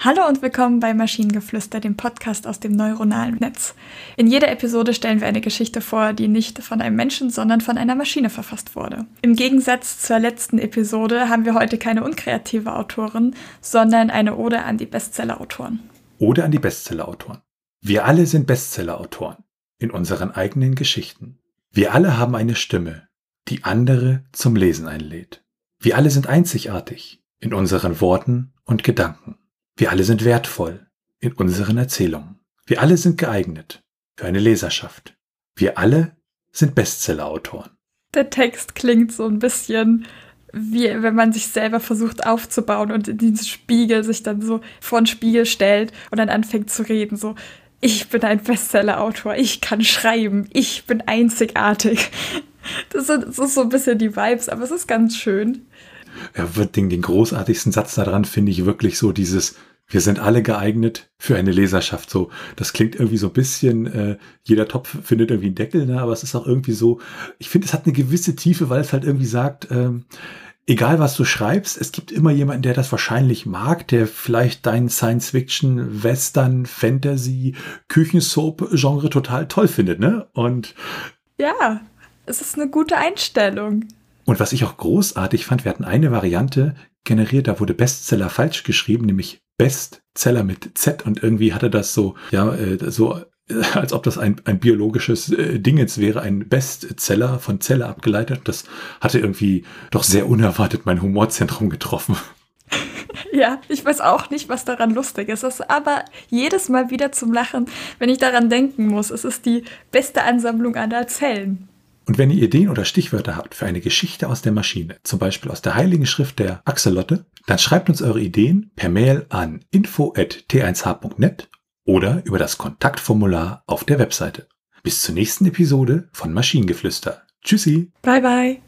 Hallo und willkommen bei Maschinengeflüster, dem Podcast aus dem neuronalen Netz. In jeder Episode stellen wir eine Geschichte vor, die nicht von einem Menschen, sondern von einer Maschine verfasst wurde. Im Gegensatz zur letzten Episode haben wir heute keine unkreative Autorin, sondern eine Ode an die Bestsellerautoren. Ode an die Bestsellerautoren. Wir alle sind Bestsellerautoren in unseren eigenen Geschichten. Wir alle haben eine Stimme, die andere zum Lesen einlädt. Wir alle sind einzigartig in unseren Worten und Gedanken. Wir alle sind wertvoll in unseren Erzählungen. Wir alle sind geeignet für eine Leserschaft. Wir alle sind Bestsellerautoren. Der Text klingt so ein bisschen wie wenn man sich selber versucht aufzubauen und in diesen Spiegel sich dann so vor den Spiegel stellt und dann anfängt zu reden, so ich bin ein Bestsellerautor, ich kann schreiben, ich bin einzigartig. Das sind, das ist so ein bisschen die Vibes, aber es ist ganz schön. Ja, den, den großartigsten Satz daran finde ich wirklich so dieses, wir sind alle geeignet für eine Leserschaft. So, das klingt irgendwie so ein bisschen, äh, jeder Topf findet irgendwie einen Deckel, ne? aber es ist auch irgendwie so, ich finde, es hat eine gewisse Tiefe, weil es halt irgendwie sagt, ähm, egal was du schreibst, es gibt immer jemanden, der das wahrscheinlich mag, der vielleicht dein Science-Fiction, Western, Fantasy, Küchensoap-Genre total toll findet, ne? Und ja, es ist eine gute Einstellung. Und was ich auch großartig fand, wir hatten eine Variante generiert, da wurde Bestseller falsch geschrieben, nämlich Bestseller mit Z und irgendwie hatte das so, ja, äh, so als ob das ein, ein biologisches äh, Ding jetzt wäre, ein Bestseller von Zelle abgeleitet. Das hatte irgendwie doch sehr unerwartet mein Humorzentrum getroffen. Ja, ich weiß auch nicht, was daran lustig ist. Es ist aber jedes Mal wieder zum Lachen, wenn ich daran denken muss. Es ist die beste Ansammlung aller Zellen. Und wenn ihr Ideen oder Stichwörter habt für eine Geschichte aus der Maschine, zum Beispiel aus der Heiligen Schrift der Axelotte, dann schreibt uns eure Ideen per Mail an info.t1h.net oder über das Kontaktformular auf der Webseite. Bis zur nächsten Episode von Maschinengeflüster. Tschüssi. Bye bye.